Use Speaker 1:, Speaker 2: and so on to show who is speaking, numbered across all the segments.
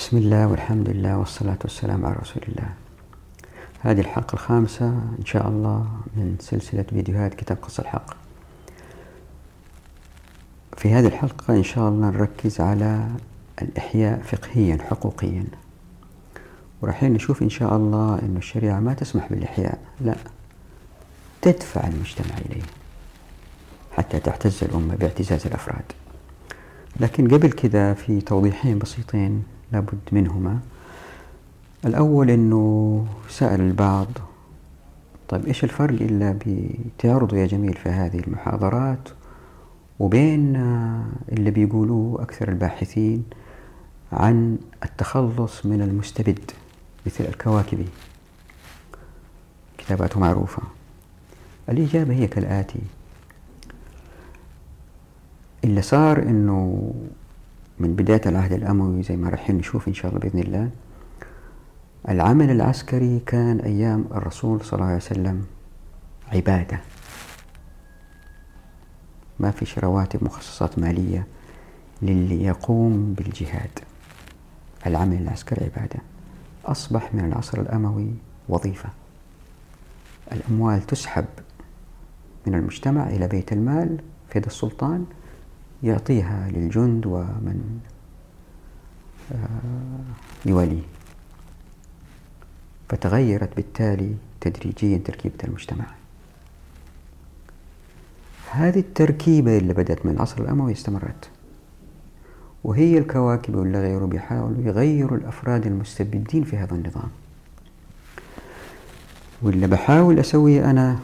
Speaker 1: بسم الله والحمد لله والصلاة والسلام على رسول الله هذه الحلقة الخامسة إن شاء الله من سلسلة فيديوهات كتاب قص الحق في هذه الحلقة إن شاء الله نركز على الإحياء فقهيا حقوقيا وراح نشوف إن شاء الله أن الشريعة ما تسمح بالإحياء لا تدفع المجتمع إليه حتى تعتز الأمة باعتزاز الأفراد لكن قبل كذا في توضيحين بسيطين لابد منهما. الأول أنه سأل البعض طيب إيش الفرق إلا بتعرضوا يا جميل في هذه المحاضرات؟ وبين اللي بيقولوه أكثر الباحثين عن التخلص من المستبد مثل الكواكبي. كتاباته معروفة. الإجابة هي كالآتي. اللي صار أنه من بداية العهد الأموي زي ما راح نشوف إن شاء الله بإذن الله العمل العسكري كان أيام الرسول صلى الله عليه وسلم عبادة. ما فيش رواتب مخصصات مالية للي يقوم بالجهاد. العمل العسكري عبادة. أصبح من العصر الأموي وظيفة. الأموال تسحب من المجتمع إلى بيت المال في يد السلطان يعطيها للجند ومن آه، يواليه فتغيرت بالتالي تدريجيا تركيبة المجتمع. هذه التركيبة اللي بدأت من العصر الأموي استمرت وهي الكواكب ولا غيره بيحاولوا يغيروا الأفراد المستبدين في هذا النظام. واللي بحاول أسويه أنا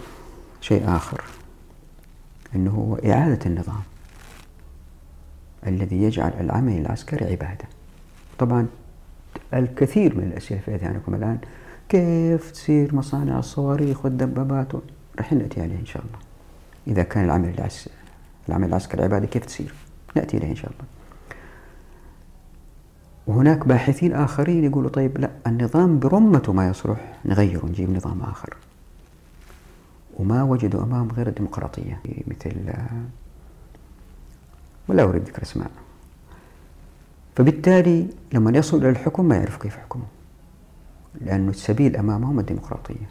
Speaker 1: شيء آخر أنه هو إعادة النظام. الذي يجعل العمل العسكري عبادة. طبعا الكثير من الأسئلة في أذهانكم الآن كيف تصير مصانع الصواريخ والدبابات؟ رح نأتي عليه إن شاء الله. إذا كان العمل العسكري العمل العسكري عبادة كيف تصير؟ نأتي إليه إن شاء الله. وهناك باحثين آخرين يقولوا طيب لا النظام برمته ما يصلح نغيره نجيب نظام آخر. وما وجدوا أمام غير الديمقراطية مثل ولا أريد ذكر أسماء. فبالتالي لما يصل إلى الحكم ما يعرف كيف يحكمه لأن السبيل أمامهم الديمقراطية.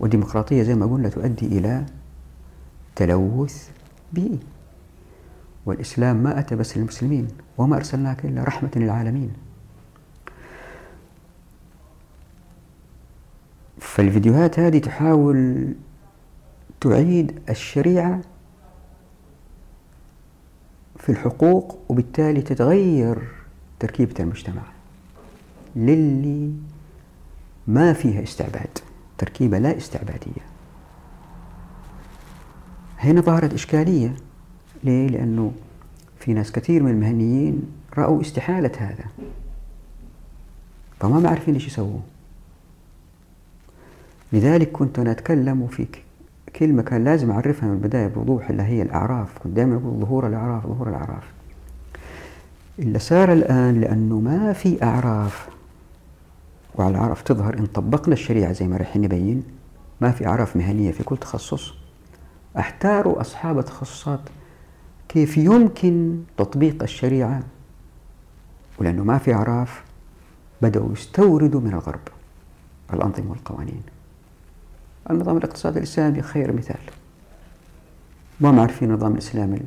Speaker 1: والديمقراطية زي ما قلنا تؤدي إلى تلوث بيئي والإسلام ما أتى بس للمسلمين وما أرسلناك إلا رحمة للعالمين. فالفيديوهات هذه تحاول تعيد الشريعة في الحقوق وبالتالي تتغير تركيبة المجتمع. للي ما فيها استعباد تركيبة لا استعبادية. هنا ظهرت إشكالية. ليه؟ لأنه في ناس كثير من المهنيين رأوا استحالة هذا. فما ما عارفين إيش يسووا. لذلك كنت أنا أتكلم فيك كلمة كان لازم أعرفها من البداية بوضوح اللي هي الأعراف. كنت دائما أقول ظهور الأعراف ظهور الأعراف. اللي صار الآن لأنه ما في أعراف. وعلى الأعراف تظهر إن طبقنا الشريعة زي ما رح نبين ما في أعراف مهنية في كل تخصص. احتاروا أصحاب التخصصات كيف يمكن تطبيق الشريعة؟ ولأنه ما في أعراف بدأوا يستوردوا من الغرب الأنظمة والقوانين. النظام الاقتصادي الإسلامي خير مثال. ما عارفين النظام الإسلامي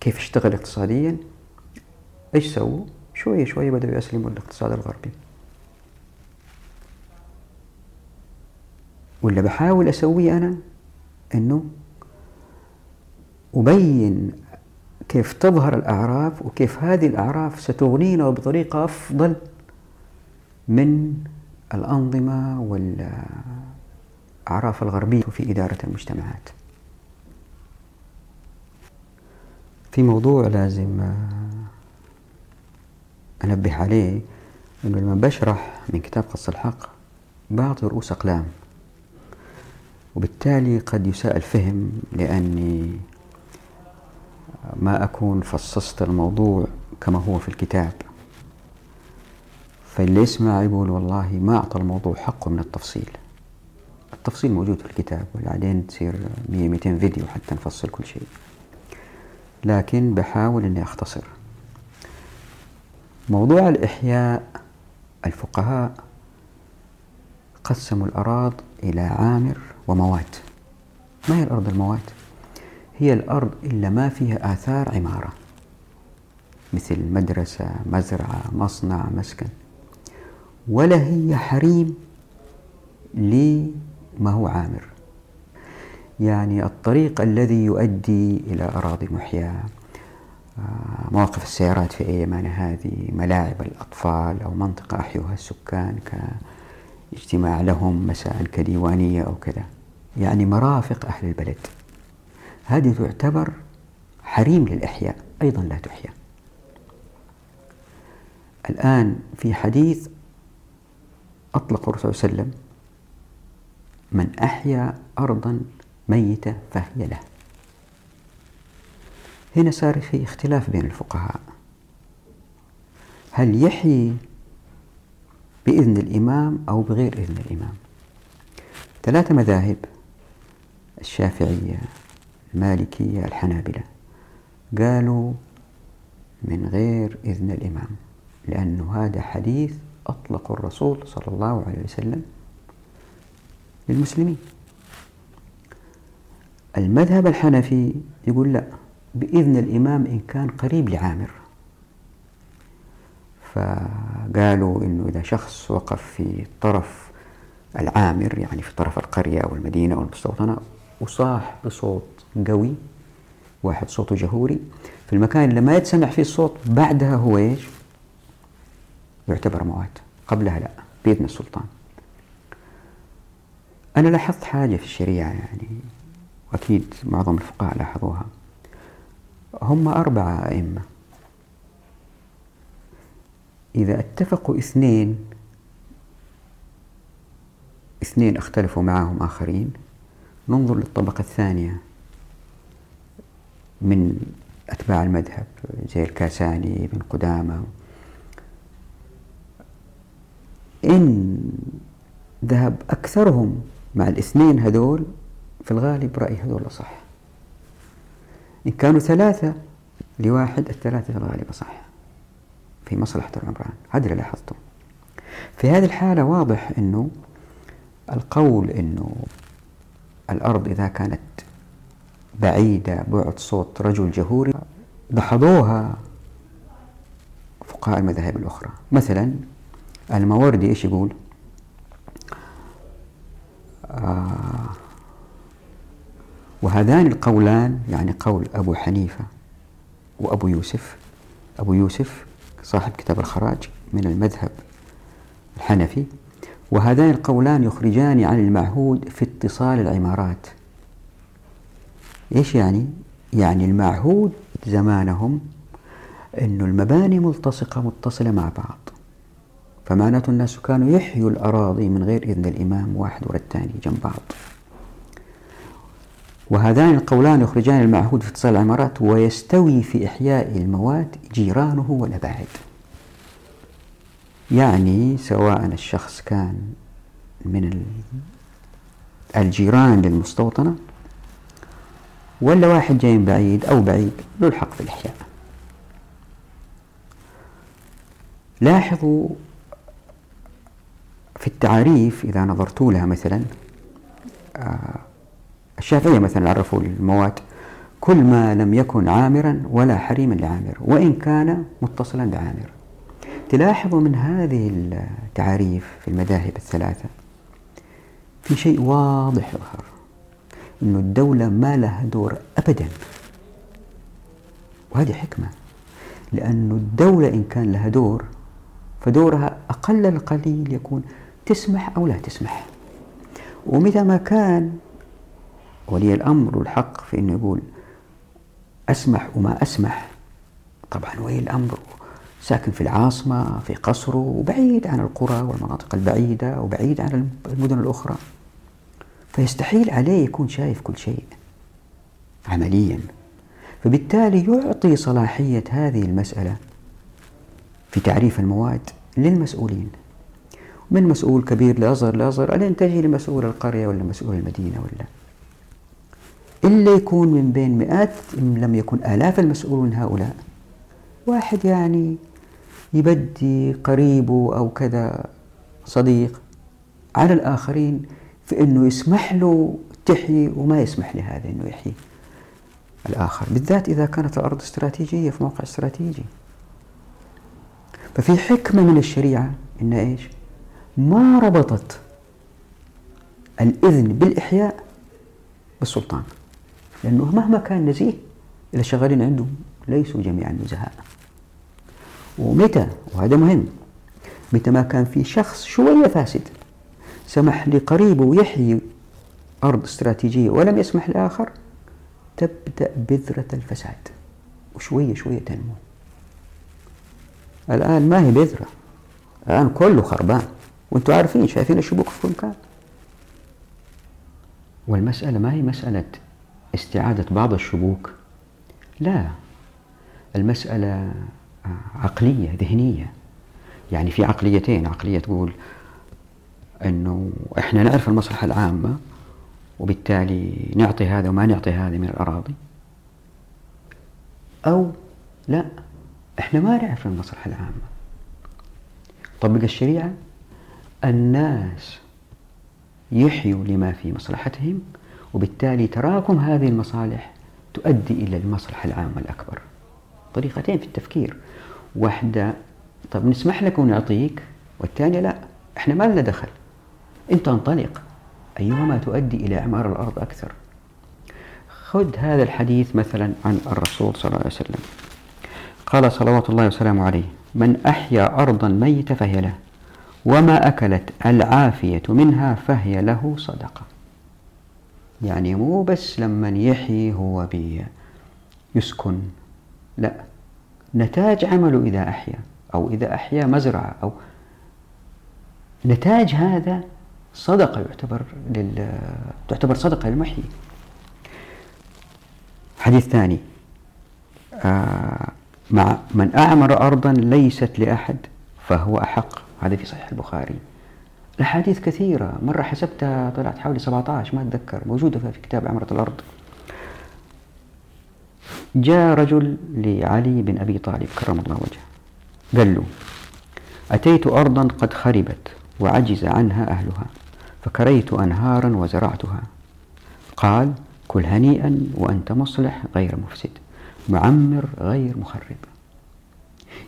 Speaker 1: كيف يشتغل اقتصاديا. إيش سووا؟ شوية شوية بدأوا يسلموا الاقتصاد الغربي. واللي بحاول أسويه أنا أنه أبين كيف تظهر الأعراف وكيف هذه الأعراف ستغنينا بطريقة أفضل من الأنظمة والأعراف الغربية في إدارة المجتمعات. في موضوع لازم أنبه عليه أنه لما بشرح من كتاب قص الحق بعطي رؤوس أقلام وبالتالي قد يساء الفهم لأني ما أكون فصصت الموضوع كما هو في الكتاب. فاللي يسمع يقول والله ما أعطى الموضوع حقه من التفصيل. التفصيل موجود في الكتاب وبعدين تصير 100 200 فيديو حتى نفصل كل شيء. لكن بحاول إني أختصر. موضوع الإحياء الفقهاء قسموا الأراض إلى عامر وموات. ما هي الأرض الموات؟ هي الأرض إلا ما فيها آثار عمارة. مثل مدرسة مزرعة مصنع مسكن. ولا هي حريم لما هو عامر؟ يعني الطريق الذي يؤدي إلى أراضي محياة آه، مواقف السيارات في أيامنا هذه ملاعب الأطفال أو منطقة أحيوها السكان كاجتماع لهم مساء كديوانية أو كذا. يعني مرافق أهل البلد. هذه تعتبر حريم للإحياء أيضا لا تحيا. الآن في حديث أطلق الرسول صلى الله عليه وسلم. من أحيا أرضا ميتة فهي له. هنا صار في اختلاف بين الفقهاء. هل يحيي بإذن الإمام أو بغير إذن الإمام؟ ثلاثة مذاهب الشافعية المالكية الحنابلة قالوا من غير إذن الإمام لأن هذا حديث أطلق الرسول صلى الله عليه وسلم للمسلمين. المذهب الحنفي يقول لا بإذن الإمام إن كان قريب لعامر. فقالوا إنه إذا شخص وقف في طرف العامر يعني في طرف القرية أو المدينة أو المستوطنة وصاح بصوت قوي واحد صوته جهوري في المكان اللي ما يتسمع فيه الصوت بعدها هو إيش؟ يعتبر موات. قبلها لا بإذن السلطان. أنا لاحظت حاجة في الشريعة يعني وأكيد معظم الفقهاء لاحظوها. هم أربعة أئمة. إذا اتفقوا اثنين اثنين اختلفوا معهم آخرين ننظر للطبقة الثانية من أتباع المذهب زي الكاساني بن قدامة. إن ذهب أكثرهم مع الاثنين هذول في الغالب رأي هذول صح. إن كانوا ثلاثة لواحد الثلاثة في الغالب صح. في مصلحة العمران. هذا اللي لاحظته. في هذه الحالة واضح أنه القول أنه الأرض إذا كانت بعيدة بعد صوت رجل جهوري دحضوها فقهاء المذاهب الأخرى. مثلا الماوردي إيش يقول؟ وهذان القولان يعني قول أبو حنيفة وأبو يوسف أبو يوسف صاحب كتاب الخراج من المذهب الحنفي وهذان القولان يخرجان عن المعهود في اتصال العمارات إيش يعني؟ يعني المعهود زمانهم أن المباني ملتصقة متصلة مع بعض فمعناته الناس كانوا يحيوا الأراضي من غير إذن الإمام واحد ورا الثاني جنب بعض. وهذان القولان يخرجان المعهود في اتصال العمارات ويستوي في إحياء الموات جيرانه والأباعد يعني سواء الشخص كان من الجيران للمستوطنة ولا واحد جاي من بعيد أو بعيد له الحق في الإحياء. لاحظوا في التعاريف إذا نظرتوا لها مثلا آه، الشافعية مثلا عرفوا الموات كل ما لم يكن عامرا ولا حريما لعامر وإن كان متصلا بعامر تلاحظوا من هذه التعاريف في المذاهب الثلاثة في شيء واضح يظهر أن الدولة ما لها دور أبدا. وهذه حكمة لأن الدولة إن كان لها دور فدورها أقل القليل يكون تسمح أو لا تسمح. ومتى ما كان ولي الأمر الحق في أنه يقول أسمح وما أسمح. طبعا ولي الأمر ساكن في العاصمة في قصره وبعيد عن القرى والمناطق البعيدة وبعيد عن المدن الأخرى. فيستحيل عليه يكون شايف كل شيء عمليا. فبالتالي يعطي صلاحية هذه المسألة في تعريف المواد للمسؤولين. من مسؤول كبير لأصغر لأصغر ألين تجي لمسؤول القرية ولا مسؤول المدينة ولا؟ إلا يكون من بين مئات إن لم يكن آلاف المسؤولون هؤلاء. واحد يعني يبدي قريبه أو كذا صديق على الآخرين في أنه يسمح له تحيي وما يسمح لهذا أنه يحيي الآخر. بالذات إذا كانت الأرض استراتيجية في موقع استراتيجي. ففي حكمة من الشريعة إن إيش؟ ما ربطت الإذن بالإحياء بالسلطان؟ لأنه مهما كان نزيه إذا شغالين عندهم ليسوا جميعا نزهاء. ومتى؟ وهذا مهم. متى ما كان في شخص شوية فاسد سمح لقريبه يحيي أرض استراتيجية ولم يسمح لآخر تبدأ بذرة الفساد وشوية شوية تنمو. الآن ما هي بذرة؟ الآن كله خربان. وأنتم عارفين شايفين الشبوك في كل مكان. والمسألة ما هي مسألة استعادة بعض الشبوك؟ لا المسألة عقلية ذهنية. يعني في عقليتين عقلية تقول أنه إحنا نعرف المصلحة العامة وبالتالي نعطي هذا وما نعطي هذا من الأراضي. أو لا إحنا ما نعرف المصلحة العامة. طبق الشريعة الناس يحيوا لما في مصلحتهم وبالتالي تراكم هذه المصالح تؤدي إلى المصلحة العامة الأكبر طريقتين في التفكير. واحدة طب نسمح لك ونعطيك والثانية لا إحنا ما لنا دخل. انت انطلق أيهما تؤدي إلى إعمار الأرض أكثر؟ خذ هذا الحديث مثلا عن الرسول صلى الله عليه وسلم. قال صلوات الله وسلامه عليه من أحيا أرضا ميتة فهي له. وما أكلت العافية منها فهي له صدقة. يعني مو بس لما يحيي هو بي يسكن لا نتاج عمله إذا أحيا أو إذا أحيا مزرعة أو نتاج هذا صدقة يعتبر لل... تعتبر صدقة للمحيي. حديث ثاني آه مع من أعمر أرضا ليست لأحد فهو أحق. هذا في صحيح البخاري. الأحاديث كثيرة. مرة حسبتها طلعت حوالي 17 ما أتذكر. موجودة في كتاب عمرة الأرض. جاء رجل لعلي بن أبي طالب كرم الله وجهه. قال له أتيت أرضا قد خربت وعجز عنها أهلها فكريت أنهارا وزرعتها. قال كل هنيئا وأنت مصلح غير مفسد معمر غير مخرب.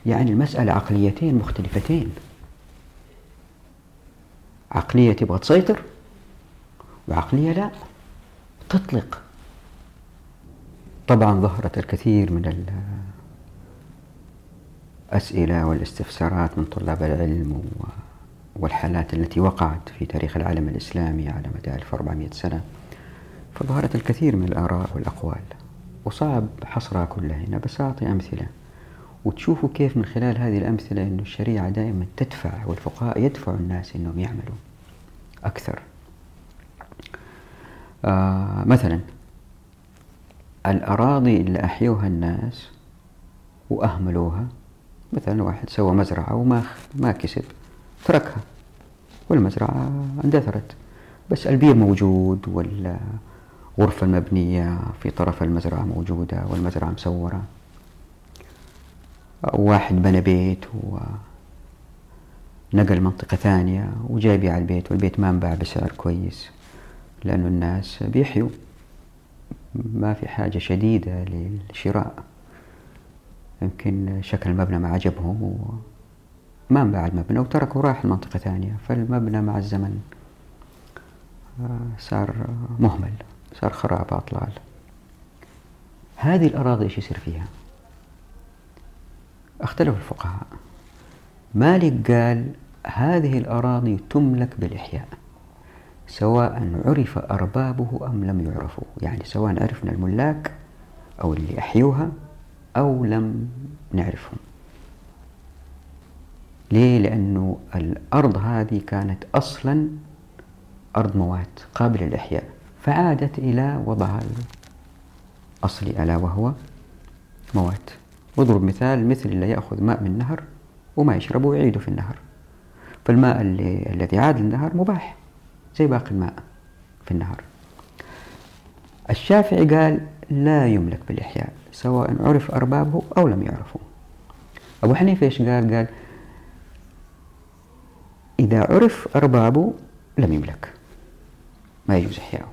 Speaker 1: يعني المسألة عقليتين مختلفتين. عقلية تبغى تسيطر وعقلية لا تطلق. طبعا ظهرت الكثير من الأسئلة والاستفسارات من طلاب العلم والحالات التي وقعت في تاريخ العالم الإسلامي على مدى 1400 سنة. فظهرت الكثير من الآراء والأقوال وصعب حصرها كلها هنا بس أعطي أمثلة. وتشوفوا كيف من خلال هذه الأمثلة أن الشريعة دائما تدفع والفقهاء يدفعوا الناس أنهم يعملوا أكثر. آه مثلا الأراضي اللي أحيوها الناس وأهملوها مثلا واحد سوى مزرعة وما ما كسب تركها والمزرعة اندثرت. بس البير موجود والغرفة المبنية في طرف المزرعة موجودة والمزرعة مسورة واحد بنى بيت ونقل منطقة ثانية وجاي يبيع البيت والبيت ما انباع بسعر كويس لأنه الناس بيحيوا. ما في حاجة شديدة للشراء. يمكن شكل المبنى ما عجبهم وما انباع المبنى وتركوا راح لمنطقة ثانية. فالمبنى مع الزمن آه، صار مهمل صار خراب أطلال. هذه الأراضي إيش يصير فيها؟ اختلف الفقهاء. مالك قال هذه الأراضي تملك بالإحياء سواء عرف أربابه أم لم يعرفوا يعني سواء عرفنا الملاك أو اللي أحيوها أو لم نعرفهم. ليه؟ لأنه الأرض هذه كانت أصلا أرض موات قابلة للإحياء فعادت إلى وضعها الأصلي ألا وهو موات. واضرب مثال مثل اللي يأخذ ماء من نهر وما يشربه ويعيده في النهر. فالماء اللي الذي عاد للنهر مباح زي باقي الماء في النهر. الشافعي قال لا يملك بالإحياء سواء عرف أربابه أو لم يعرفوا. أبو حنيفة إيش قال؟ قال إذا عرف أربابه لم يملك ما يجوز إحياؤه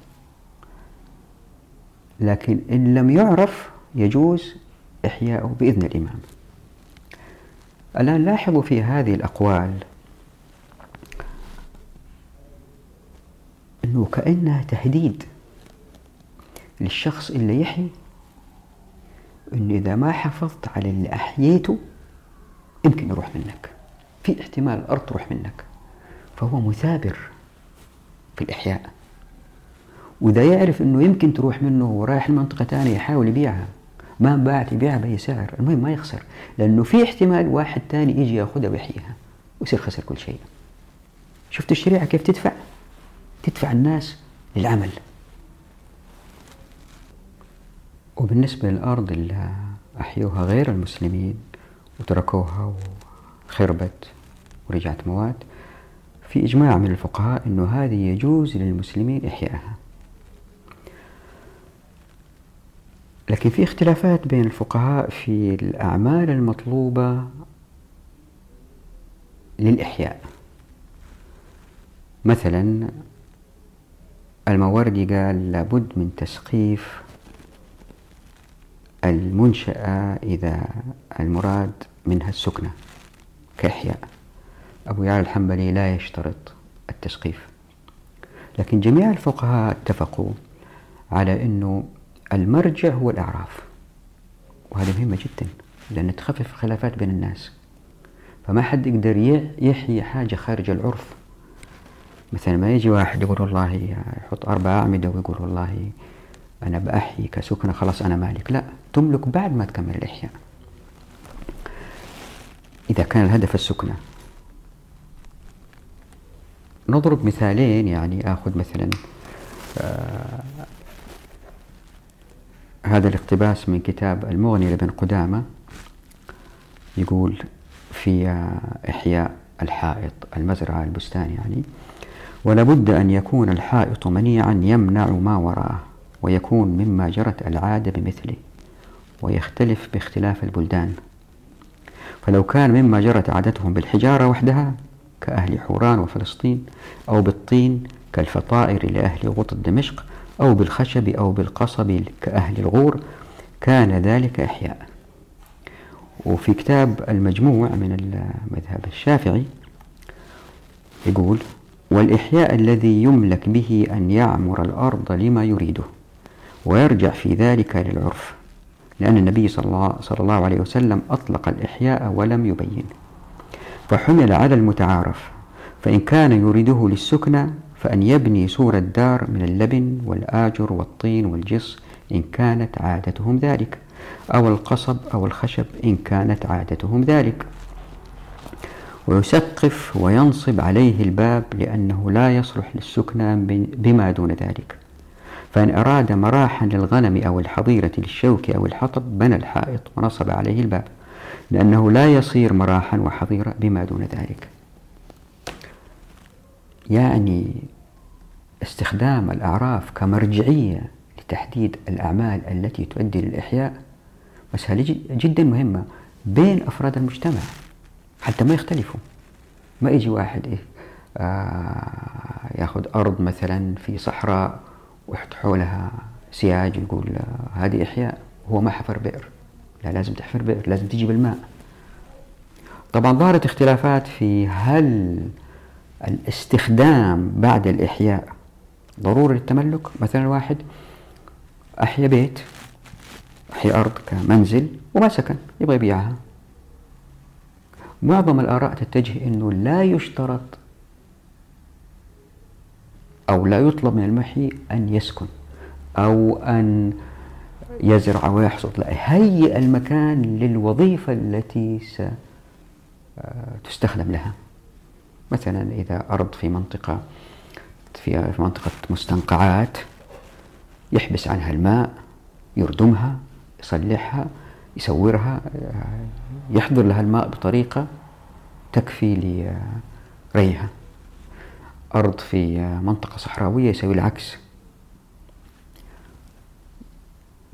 Speaker 1: لكن إن لم يعرف يجوز إحياؤه بإذن الإمام. الآن لاحظوا في هذه الأقوال أنه كأنها تهديد للشخص اللي يحيي أنه إذا ما حافظت على اللي أحييته يمكن يروح منك. في احتمال الأرض تروح منك. فهو مثابر في الإحياء. وإذا يعرف أنه يمكن تروح منه ورايح لمنطقة ثانية يحاول يبيعها. ما باعت يبيعها بأي سعر. المهم ما يخسر لأنه في احتمال واحد ثاني يجي يأخذها ويحييها ويصير خسر كل شيء. شفت الشريعة كيف تدفع؟ تدفع الناس للعمل. وبالنسبة للأرض اللي أحيوها غير المسلمين وتركوها وخربت ورجعت مواد في إجماع من الفقهاء أنه هذه يجوز للمسلمين إحيائها. لكن في اختلافات بين الفقهاء في الأعمال المطلوبة للإحياء. مثلا الموردي قال لابد من تسقيف المنشأة إذا المراد منها السكنة كإحياء. أبو يعلى الحنبلي لا يشترط التسقيف. لكن جميع الفقهاء اتفقوا على أنه المرجع هو الأعراف. وهذا مهمة جدا لأن تخفف الخلافات بين الناس. فما حد يقدر يحيي حاجة خارج العرف. مثلا ما يجي واحد يقول والله يحط أربع أعمدة ويقول والله أنا بأحيي كسكنة خلاص أنا مالك. لا تملك بعد ما تكمل الإحياء. إذا كان الهدف السكنة. نضرب مثالين يعني آخذ مثلا آه هذا الاقتباس من كتاب المغني لابن قدامة. يقول في إحياء الحائط المزرعة البستان يعني ولا بد أن يكون الحائط منيعا يمنع ما وراءه ويكون مما جرت العادة بمثله ويختلف باختلاف البلدان. فلو كان مما جرت عادتهم بالحجارة وحدها كأهل حوران وفلسطين أو بالطين كالفطائر لأهل غوط دمشق أو بالخشب أو بالقصب كأهل الغور كان ذلك إحياء. وفي كتاب المجموع من المذهب الشافعي يقول والإحياء الذي يملك به أن يعمر الأرض لما يريده ويرجع في ذلك للعرف لأن النبي صلى الله, عليه وسلم أطلق الإحياء ولم يبين. فحمل على المتعارف فإن كان يريده للسكنى فأن يبني سور الدار من اللبن والآجر والطين والجص إن كانت عادتهم ذلك أو القصب أو الخشب إن كانت عادتهم ذلك. ويسقف وينصب عليه الباب لأنه لا يصلح للسكنى بما دون ذلك. فإن أراد مراحا للغنم أو الحظيرة للشوك أو الحطب بنى الحائط ونصب عليه الباب لأنه لا يصير مراحا وحظيرة بما دون ذلك. يعني استخدام الأعراف كمرجعية لتحديد الأعمال التي تؤدي للإحياء مسألة جدا مهمة بين أفراد المجتمع حتى ما يختلفوا. ما يجي واحد إيه آه ياخذ أرض مثلا في صحراء ويحط حولها سياج يقول آه هذه إحياء هو ما حفر بئر. لا لازم تحفر بئر لازم تجيب الماء. طبعا ظهرت اختلافات في هل الاستخدام بعد الإحياء ضروري للتملك مثلا واحد أحيا بيت أحيا أرض كمنزل وما سكن يبغى يبيعها. معظم الآراء تتجه أنه لا يشترط أو لا يطلب من المحيي أن يسكن أو أن يزرع ويحصد لا هيئ المكان للوظيفة التي ستستخدم لها. مثلا إذا أرض في منطقة في منطقة مستنقعات يحبس عنها الماء يردمها يصلحها يسورها يحضر لها الماء بطريقة تكفي لريها. أرض في منطقة صحراوية يسوي العكس.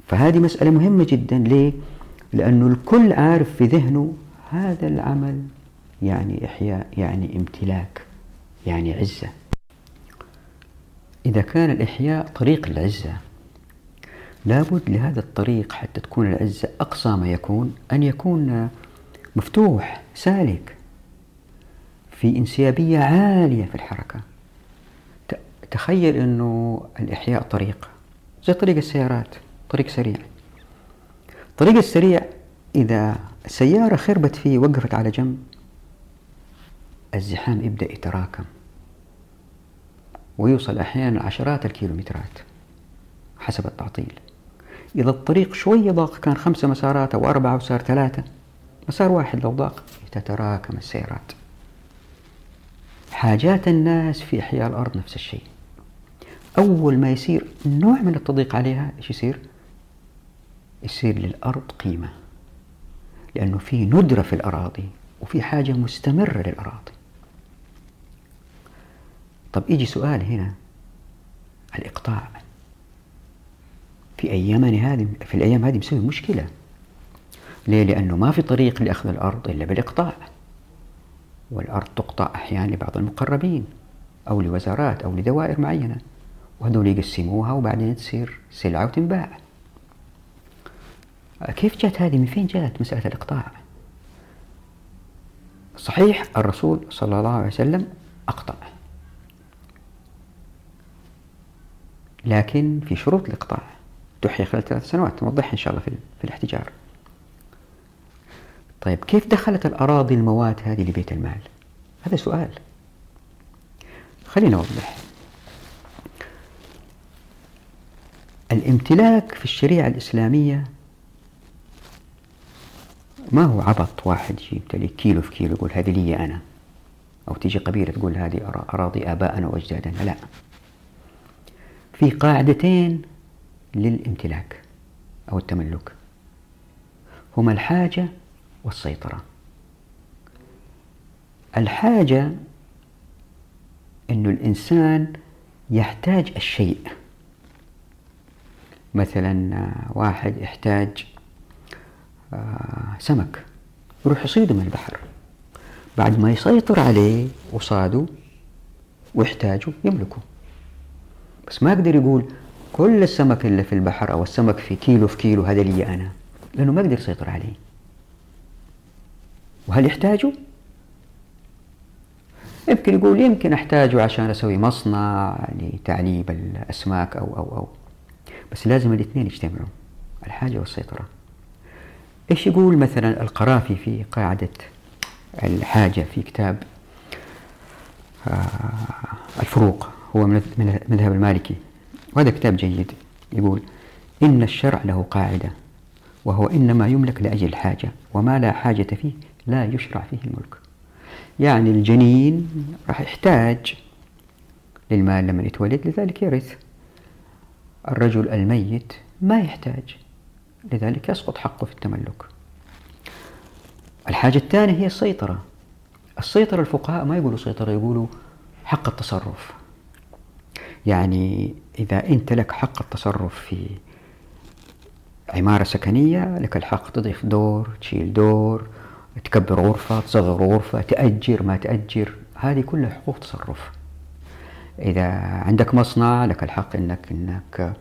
Speaker 1: فهذه مسألة مهمة جدا. ليه؟ لأنه الكل عارف في ذهنه هذا العمل يعني إحياء يعني امتلاك يعني عزة. إذا كان الإحياء طريق العزة. لابد لهذا الطريق حتى تكون العزة أقصى ما يكون أن يكون مفتوح سالك في انسيابية عالية في الحركة. تخيل أنه الإحياء طريق. زي طريق السيارات طريق سريع. الطريق السريع إذا سيارة خربت فيه وقفت على جنب الزحام يبدأ يتراكم. ويوصل أحيانا عشرات الكيلومترات حسب التعطيل. إذا الطريق شوية ضاق كان خمسة مسارات أو أربعة وصار ثلاثة مسار واحد لو ضاق تتراكم السيارات. حاجات الناس في إحياء الأرض نفس الشيء. أول ما يصير نوع من التضييق عليها إيش يصير؟ يصير للأرض قيمة لأنه في ندرة في الأراضي وفي حاجة مستمرة للأراضي. طب يجي سؤال هنا. الإقطاع. في أيامنا هذه في الأيام هذه مسوي مشكلة. ليه؟ لأنه ما في طريق لأخذ الأرض إلا بالإقطاع. والأرض تقطع أحيانا لبعض المقربين أو لوزارات أو لدوائر معينة وهذول يقسموها وبعدين تصير سلعة وتنباع. كيف جات هذه؟ من فين جات مسألة الإقطاع؟ صحيح الرسول صلى الله عليه وسلم أقطع. لكن في شروط الإقطاع تحيي خلال ثلاث سنوات نوضحها إن شاء الله في الاحتجار. طيب كيف دخلت الأراضي المواد هذه لبيت المال؟ هذا سؤال. خلينا نوضح. الامتلاك في الشريعة الإسلامية ما هو عبط واحد يمتلك كيلو في كيلو يقول هذه لي أنا؟ أو تيجي قبيلة تقول هذه أراضي آبائنا وأجدادنا. لا. في قاعدتين للامتلاك أو التملك. هما الحاجة والسيطرة. الحاجة أن الإنسان يحتاج الشيء. مثلا واحد يحتاج آه، سمك يروح يصيده من البحر. بعد ما يسيطر عليه وصاده ويحتاجه يملكه. بس ما يقدر يقول كل السمك اللي في البحر أو السمك في كيلو في كيلو هذا لي أنا لأنه ما يقدر يسيطر عليه. وهل يحتاجه؟ يمكن يقول يمكن أحتاجه عشان أسوي مصنع لتعليب الأسماك أو أو أو. بس لازم الاثنين يجتمعوا الحاجة والسيطرة. إيش يقول مثلا القرافي في قاعدة الحاجة في كتاب آه، الفروق؟ هو من المذهب المالكي. وهذا كتاب جيد. يقول إن الشرع له قاعدة وهو إنما يملك لأجل الحاجة وما لا حاجة فيه لا يشرع فيه الملك. يعني الجنين راح يحتاج للمال لما يتولد لذلك يرث. الرجل الميت ما يحتاج لذلك يسقط حقه في التملك. الحاجة الثانية هي السيطرة. السيطرة الفقهاء ما يقولوا سيطرة يقولوا حق التصرف. يعني إذا أنت لك حق التصرف في عمارة سكنية لك الحق تضيف دور تشيل دور تكبر غرفة تصغر غرفة تأجر ما تأجر. هذه كلها حقوق تصرف. إذا عندك مصنع لك الحق إنك إنك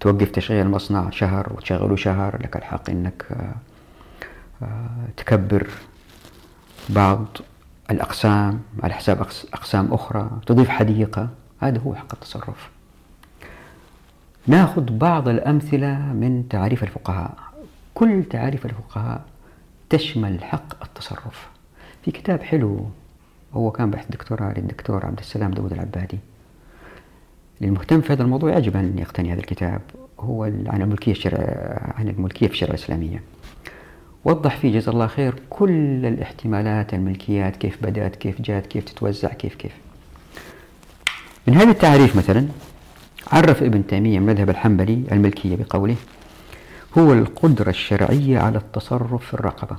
Speaker 1: توقف تشغيل المصنع شهر وتشغله شهر. لك الحق إنك آه، تكبر بعض الأقسام على حساب أقسام أخرى. تضيف حديقة. هذا هو حق التصرف. ناخذ بعض الأمثلة من تعريف الفقهاء. كل تعريف الفقهاء تشمل حق التصرف. في كتاب حلو هو كان بحث دكتوراه للدكتور عبد السلام داود العبادي. للمهتم في هذا الموضوع يجب أن يقتني هذا الكتاب. هو عن الملكية الشرع عن الملكية في الشريعة الإسلامية. وضح فيه جزا الله خير كل الاحتمالات الملكيات كيف بدأت كيف جات كيف تتوزع كيف كيف. من هذا التعريف مثلا عرف ابن تيمية المذهب الحنبلي الملكية بقوله هو القدرة الشرعية على التصرف في الرقبة.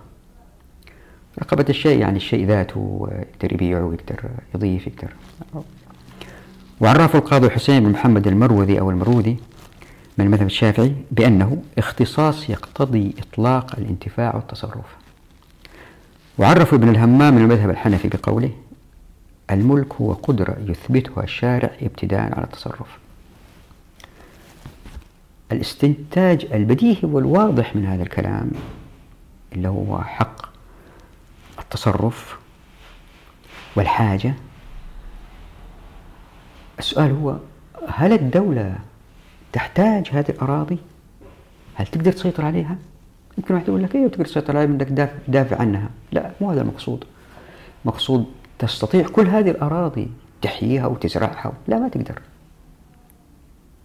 Speaker 1: رقبة الشيء يعني الشيء ذاته يقدر يبيعه ويقدر يضيف يقدر. وعرفه القاضي حسين بن محمد المروذي أو المروذي من المذهب الشافعي بأنه اختصاص يقتضي إطلاق الانتفاع والتصرف. وعرف ابن الهمام من المذهب الحنفي بقوله الملك هو قدرة يثبتها الشارع ابتداء على التصرف الاستنتاج البديهي والواضح من هذا الكلام اللي هو حق التصرف والحاجة السؤال هو هل الدولة تحتاج هذه الأراضي؟ هل تقدر تسيطر عليها؟ يمكن واحد يقول لك أيوه تقدر تسيطر عليها بدك تدافع عنها، لا مو هذا المقصود. مقصود تستطيع كل هذه الأراضي تحييها وتزرعها، لا ما تقدر.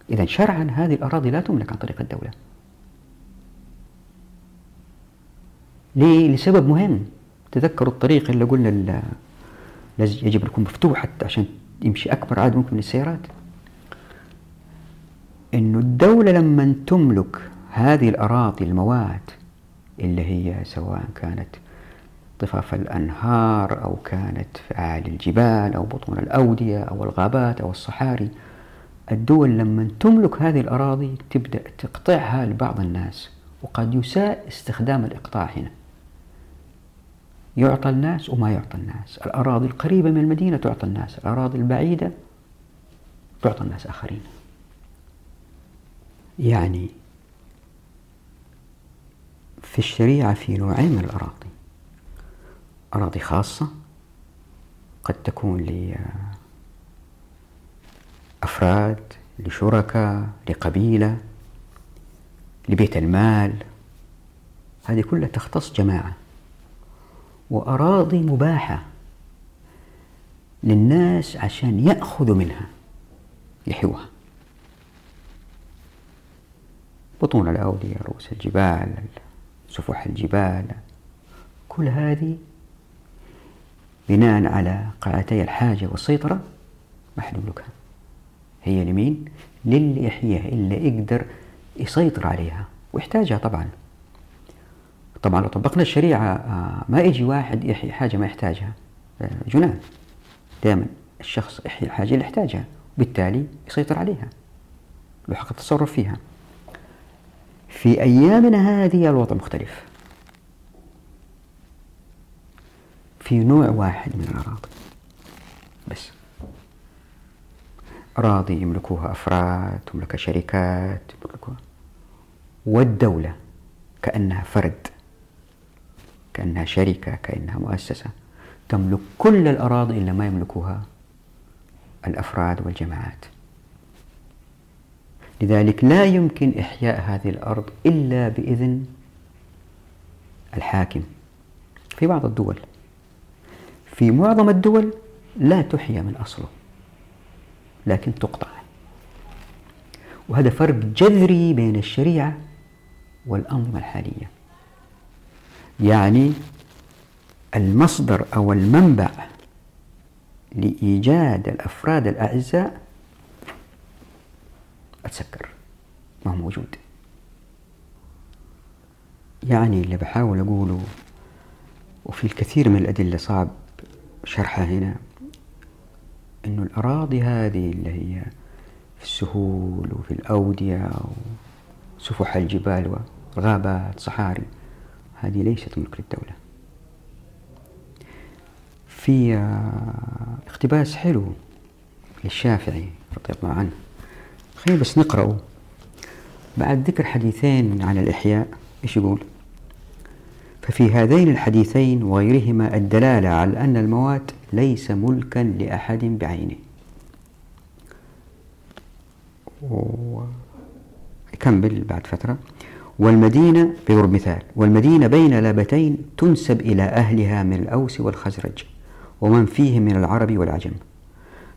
Speaker 1: إذا شرعا هذه الأراضي لا تملك عن طريق الدولة. ليه؟ لسبب مهم تذكروا الطريق اللي قلنا يجب أن يكون مفتوح حتى عشان يمشي أكبر عدد ممكن من السيارات إنه الدولة لما تملك هذه الأراضي المواد اللي هي سواء كانت ضفاف الأنهار أو كانت في أعالي الجبال أو بطون الأودية أو الغابات أو الصحاري. الدول لما تملك هذه الأراضي تبدأ تقطعها لبعض الناس وقد يساء استخدام الإقطاع هنا. يعطى الناس وما يعطى الناس. الأراضي القريبة من المدينة تعطى الناس الأراضي البعيدة تعطى الناس آخرين. يعني في الشريعة في نوعين من الأراضي. أراضي خاصة قد تكون لأفراد لشركاء لقبيلة لبيت المال. هذه كلها تختص جماعة. وأراضي مباحة للناس عشان يأخذوا منها يحيوها. بطون الأودية رؤوس الجبال سفح الجبال. كل هذه بناء على قاعدتي الحاجة والسيطرة ما حد يملكها هي لمين؟ للي يحييها اللي يقدر يسيطر عليها ويحتاجها طبعا. طبعا لو طبقنا الشريعة آه، ما يجي واحد يحيي حاجة ما يحتاجها آه، جنان. دائما الشخص يحيي الحاجة اللي يحتاجها وبالتالي يسيطر عليها. له حق التصرف فيها. في أيامنا هذه الوضع مختلف. في نوع واحد من الأراضي. بس. أراضي يملكوها أفراد تملكها شركات يملكوها. والدولة كأنها فرد كأنها شركة كأنها مؤسسة تملك كل الأراضي إلا ما يملكها الأفراد والجماعات. لذلك لا يمكن إحياء هذه الأرض إلا بإذن الحاكم في بعض الدول. في معظم الدول لا تحيا من أصله لكن تقطع. وهذا فرق جذري بين الشريعة والأنظمة الحالية. يعني المصدر أو المنبع لإيجاد الأفراد الأعزاء أتسكر ما هو موجود. يعني اللي بحاول أقوله وفي الكثير من الأدلة صعب شرحها هنا. إنه الأراضي هذه اللي هي في السهول وفي الأودية وسفح الجبال وغابات صحاري هذه ليست ملك للدولة. في آه، اقتباس حلو للشافعي رضي الله عنه. خلينا بس نقرأه. بعد ذكر حديثين عن الإحياء إيش يقول؟ ففي هذين الحديثين وغيرهما الدلالة على أن الموات ليس ملكا لأحد بعينه. ويكمل بعد فترة. والمدينة بضرب مثال. والمدينة بين لابتين تنسب إلى أهلها من الأوس والخزرج ومن فيهم من العرب والعجم.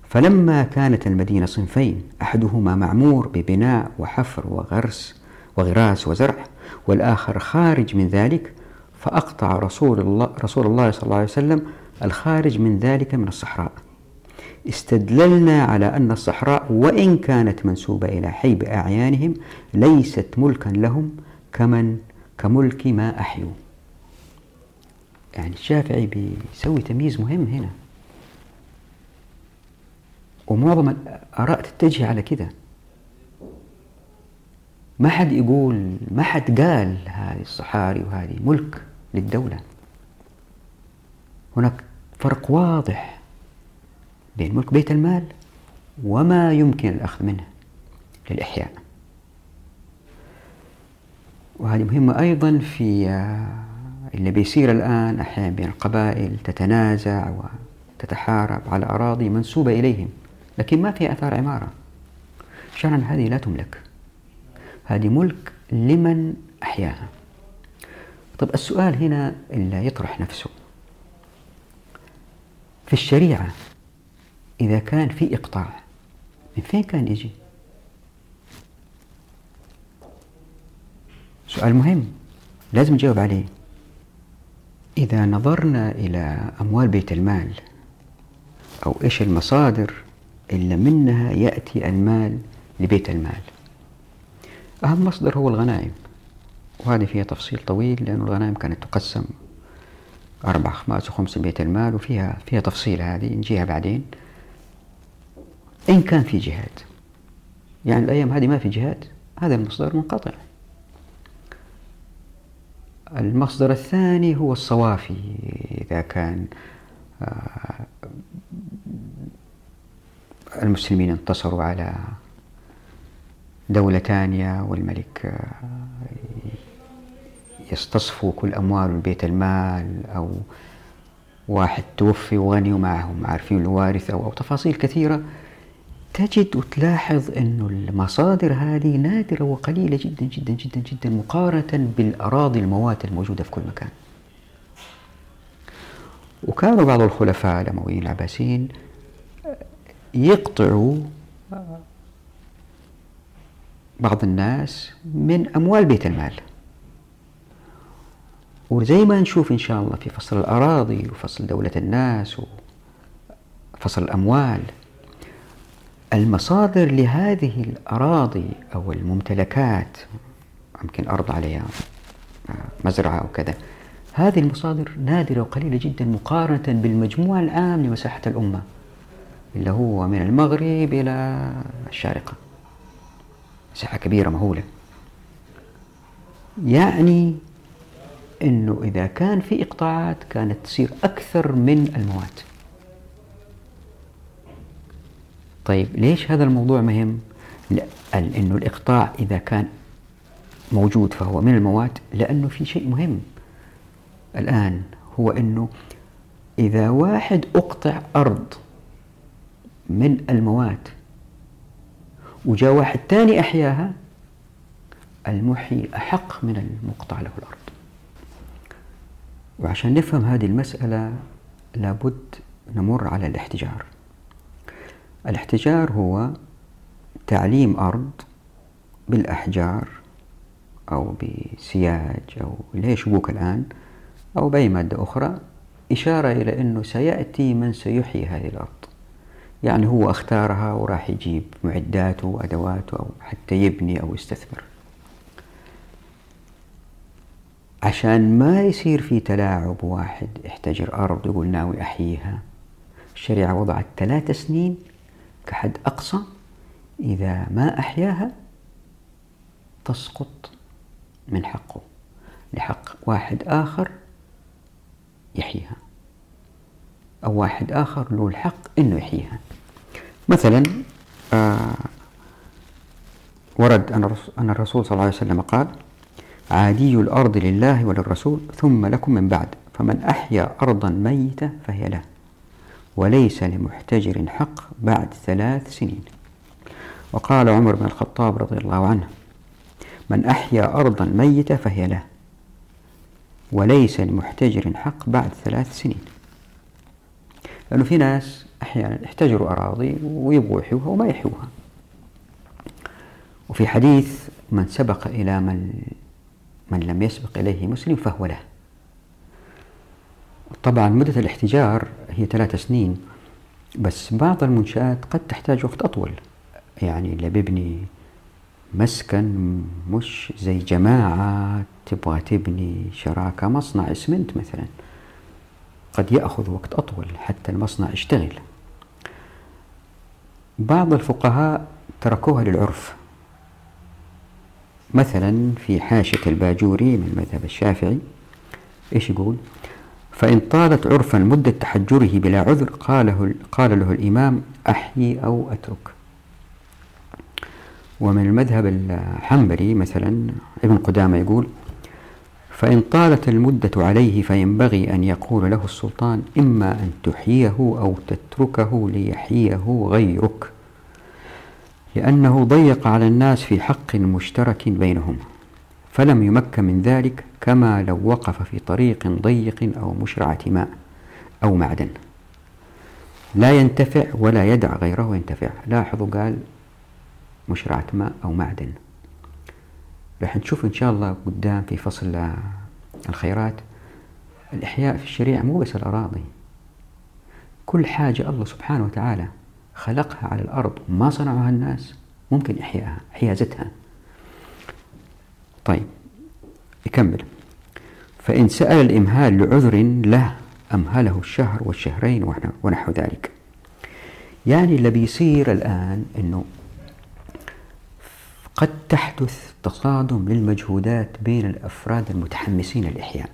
Speaker 1: فلما كانت المدينة صنفين أحدهما معمور ببناء وحفر وغرس وغراس وزرع والآخر خارج من ذلك فأقطع رسول الله, رسول الله صلى الله عليه وسلم الخارج من ذلك من الصحراء. استدللنا على أن الصحراء وإن كانت منسوبة إلى حي بأعيانهم ليست ملكا لهم كمن كملك ما أحيوا. يعني الشافعي بيسوي تمييز مهم هنا. ومعظم الآراء تتجه على كده. ما حد يقول ما حد قال هذه الصحاري وهذه ملك. للدولة. هناك فرق واضح بين ملك بيت المال وما يمكن الأخذ منه للإحياء. وهذه مهمة أيضا في اللي بيصير الآن أحيانا بين القبائل تتنازع وتتحارب على أراضي منسوبة إليهم لكن ما فيها أثار عمارة. شرعا هذه لا تملك. هذه ملك لمن أحياها. طب السؤال هنا اللي يطرح نفسه. في الشريعة إذا كان في إقطاع من فين كان يجي؟ سؤال مهم لازم نجاوب عليه. إذا نظرنا إلى أموال بيت المال أو إيش المصادر اللي منها يأتي المال لبيت المال أهم مصدر هو الغنائم. وهذه فيها تفصيل طويل لأن الغنائم كانت تقسم أربع خماس وخمس بيت المال وفيها فيها تفصيل هذه نجيها بعدين. إن كان في جهاد. يعني الأيام هذه ما في جهاد هذا المصدر منقطع. المصدر الثاني هو الصوافي إذا كان آه، المسلمين انتصروا على دولة ثانية والملك آه، يستصفوا كل أموال بيت المال أو واحد توفي وغني ومعهم عارفين الوارث أو, أو تفاصيل كثيرة. تجد وتلاحظ أن المصادر هذه نادرة وقليلة جدا جدا جدا جدا مقارنة بالأراضي الموات الموجودة في كل مكان. وكانوا بعض الخلفاء الأمويين العباسيين يقطعوا بعض الناس من أموال بيت المال. وزي ما نشوف إن شاء الله في فصل الأراضي وفصل دولة الناس وفصل الأموال. المصادر لهذه الأراضي أو الممتلكات يمكن أرض عليها مزرعة أو كذا هذه المصادر نادرة وقليلة جدا مقارنة بالمجموع العام لمساحة الأمة اللي هو من المغرب إلى الشارقة. مساحة كبيرة مهولة. يعني أنه إذا كان في إقطاعات كانت تصير أكثر من المواد. طيب ليش هذا الموضوع مهم؟ لأنه الإقطاع إذا كان موجود فهو من المواد لأنه في شيء مهم. الآن هو أنه إذا واحد أقطع أرض من المواد وجاء واحد ثاني أحياها المحيي أحق من المقطع له الأرض. وعشان نفهم هذه المسألة لابد نمر على الاحتجار. الاحتجار هو تعليم أرض بالأحجار أو بسياج أو اللي هي شبوك الآن أو بأي مادة أخرى إشارة إلى أنه سيأتي من سيحيي هذه الأرض. يعني هو أختارها وراح يجيب معداته وأدواته أو حتى يبني أو يستثمر. عشان ما يصير في تلاعب واحد يحتجر أرض يقول ناوي أحييها. الشريعة وضعت ثلاث سنين كحد أقصى. إذا ما أحياها تسقط من حقه لحق واحد آخر يحييها. أو واحد آخر له الحق أنه يحييها. مثلا آه ورد أن الرسول صلى الله عليه وسلم قال عادي الأرض لله وللرسول ثم لكم من بعد فمن أحيا أرضا ميتة فهي له وليس لمحتجر حق بعد ثلاث سنين. وقال عمر بن الخطاب رضي الله عنه من أحيا أرضا ميتة فهي له وليس لمحتجر حق بعد ثلاث سنين. لأنه في ناس أحيانا احتجروا أراضي ويبغوا يحيوها وما يحيوها. وفي حديث من سبق إلى من من لم يسبق إليه مسلم فهو له. طبعا مدة الاحتجار هي ثلاث سنين بس بعض المنشآت قد تحتاج وقت أطول. يعني اللي بيبني مسكن مش زي جماعة تبغى تبني شراكة مصنع اسمنت مثلا. قد يأخذ وقت أطول حتى المصنع يشتغل. بعض الفقهاء تركوها للعرف. مثلا في حاشية الباجوري من المذهب الشافعي إيش يقول؟ فإن طالت عرفا مدة تحجره بلا عذر قاله قال له الإمام أحيي أو أترك. ومن المذهب الحنبلي مثلا ابن قدامة يقول فإن طالت المدة عليه فينبغي أن يقول له السلطان إما أن تحييه أو تتركه ليحييه غيرك. لأنه ضيق على الناس في حق مشترك بينهم فلم يمكن من ذلك كما لو وقف في طريق ضيق أو مشرعة ماء أو معدن. لا ينتفع ولا يدع غيره ينتفع لاحظوا قال مشرعة ماء أو معدن. راح نشوف إن شاء الله قدام في فصل الخيرات. الإحياء في الشريعة مو بس الأراضي كل حاجة الله سبحانه وتعالى خلقها على الأرض وما صنعها الناس. ممكن إحيائها حيازتها طيب يكمل. فإن سأل الإمهال لعذر له أمهله الشهر والشهرين ونحو ذلك. يعني اللي بيصير الآن أنه قد تحدث تصادم للمجهودات بين الأفراد المتحمسين للإحياء.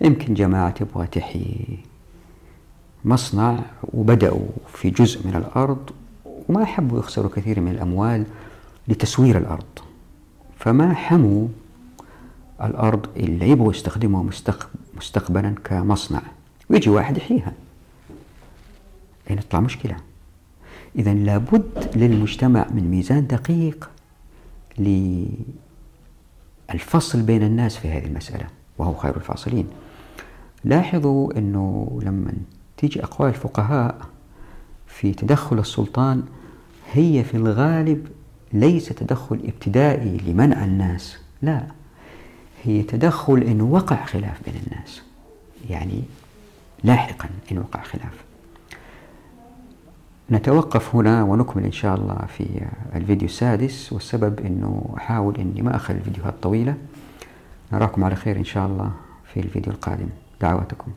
Speaker 1: يمكن جماعة تبغى تحيي مصنع وبدأوا في جزء من الأرض وما حبوا يخسروا كثير من الأموال لتسوير الأرض. فما حموا الأرض اللي يبغوا يستخدموها مستقبلا كمصنع. ويجي واحد يحييها. يعني تطلع مشكلة. إذا لابد للمجتمع من ميزان دقيق للفصل بين الناس في هذه المسألة وهو خير الفاصلين. لاحظوا أنه لما تيجي أقوال الفقهاء في تدخل السلطان هي في الغالب ليس تدخل ابتدائي لمنع الناس لا هي تدخل إن وقع خلاف بين الناس يعني لاحقا إن وقع خلاف. نتوقف هنا ونكمل إن شاء الله في الفيديو السادس والسبب أنه أحاول أني ما أخلي الفيديوهات طويلة. نراكم على خير إن شاء الله في الفيديو القادم. دعواتكم.